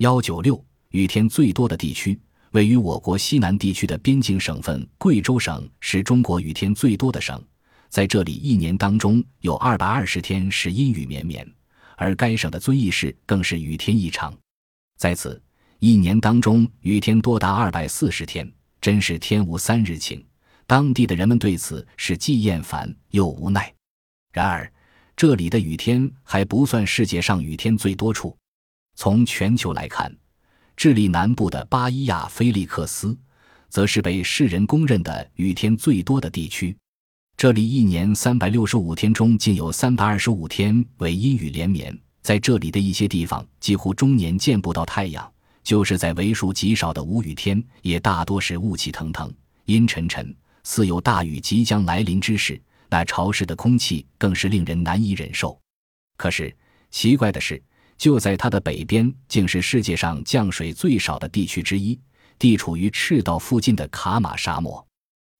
幺九六，雨天最多的地区，位于我国西南地区的边境省份贵州省是中国雨天最多的省，在这里一年当中有二百二十天是阴雨绵绵，而该省的遵义市更是雨天异常，在此一年当中雨天多达二百四十天，真是天无三日晴。当地的人们对此是既厌烦又无奈。然而，这里的雨天还不算世界上雨天最多处。从全球来看，智利南部的巴伊亚菲利克斯，则是被世人公认的雨天最多的地区。这里一年三百六十五天中，竟有三百二十五天为阴雨连绵。在这里的一些地方，几乎终年见不到太阳。就是在为数极少的无雨天，也大多是雾气腾腾、阴沉沉，似有大雨即将来临之势。那潮湿的空气更是令人难以忍受。可是奇怪的是。就在它的北边，竟是世界上降水最少的地区之一，地处于赤道附近的卡马沙漠。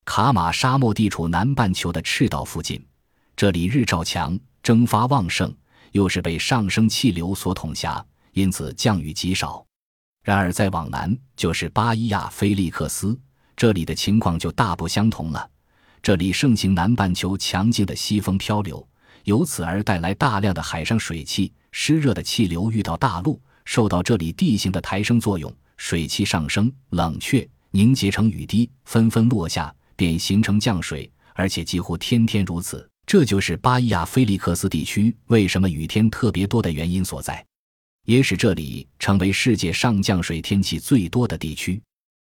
卡马沙漠地处南半球的赤道附近，这里日照强，蒸发旺盛，又是被上升气流所统辖，因此降雨极少。然而再往南就是巴伊亚菲利克斯，这里的情况就大不相同了。这里盛行南半球强劲的西风漂流，由此而带来大量的海上水汽。湿热的气流遇到大陆，受到这里地形的抬升作用，水汽上升，冷却凝结成雨滴，纷纷落下，便形成降水，而且几乎天天如此。这就是巴伊亚菲利克斯地区为什么雨天特别多的原因所在，也使这里成为世界上降水天气最多的地区。